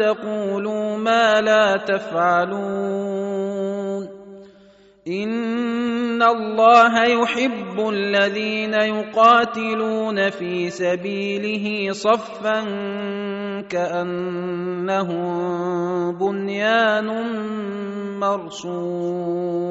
تقولوا ما لا تفعلون إن الله يحب الذين يقاتلون في سبيله صفا كأنهم بنيان مرصوص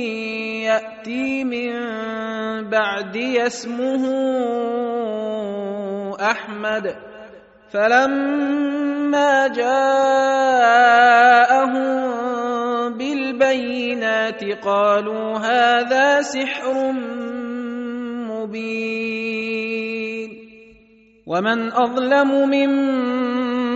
يأتي من بعدي اسمه أحمد. فلما جاءهم بالبينات قالوا هذا سحر مبين. ومن أظلم ممن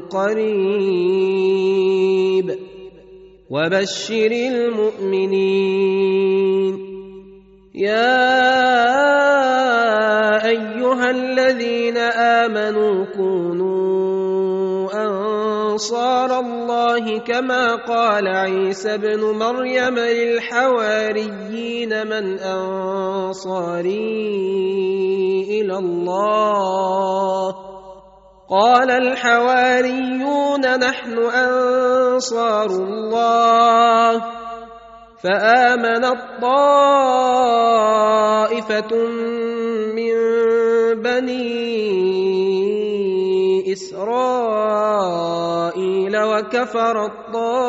قريب. وبشر المؤمنين. يا أيها الذين آمنوا كونوا أنصار الله كما قال عيسى ابن مريم للحواريين من أنصاري إلى الله. قال الحواريون نحن أنصار الله. فامنت طائفه من بني إسرائيل وكفرت طائفه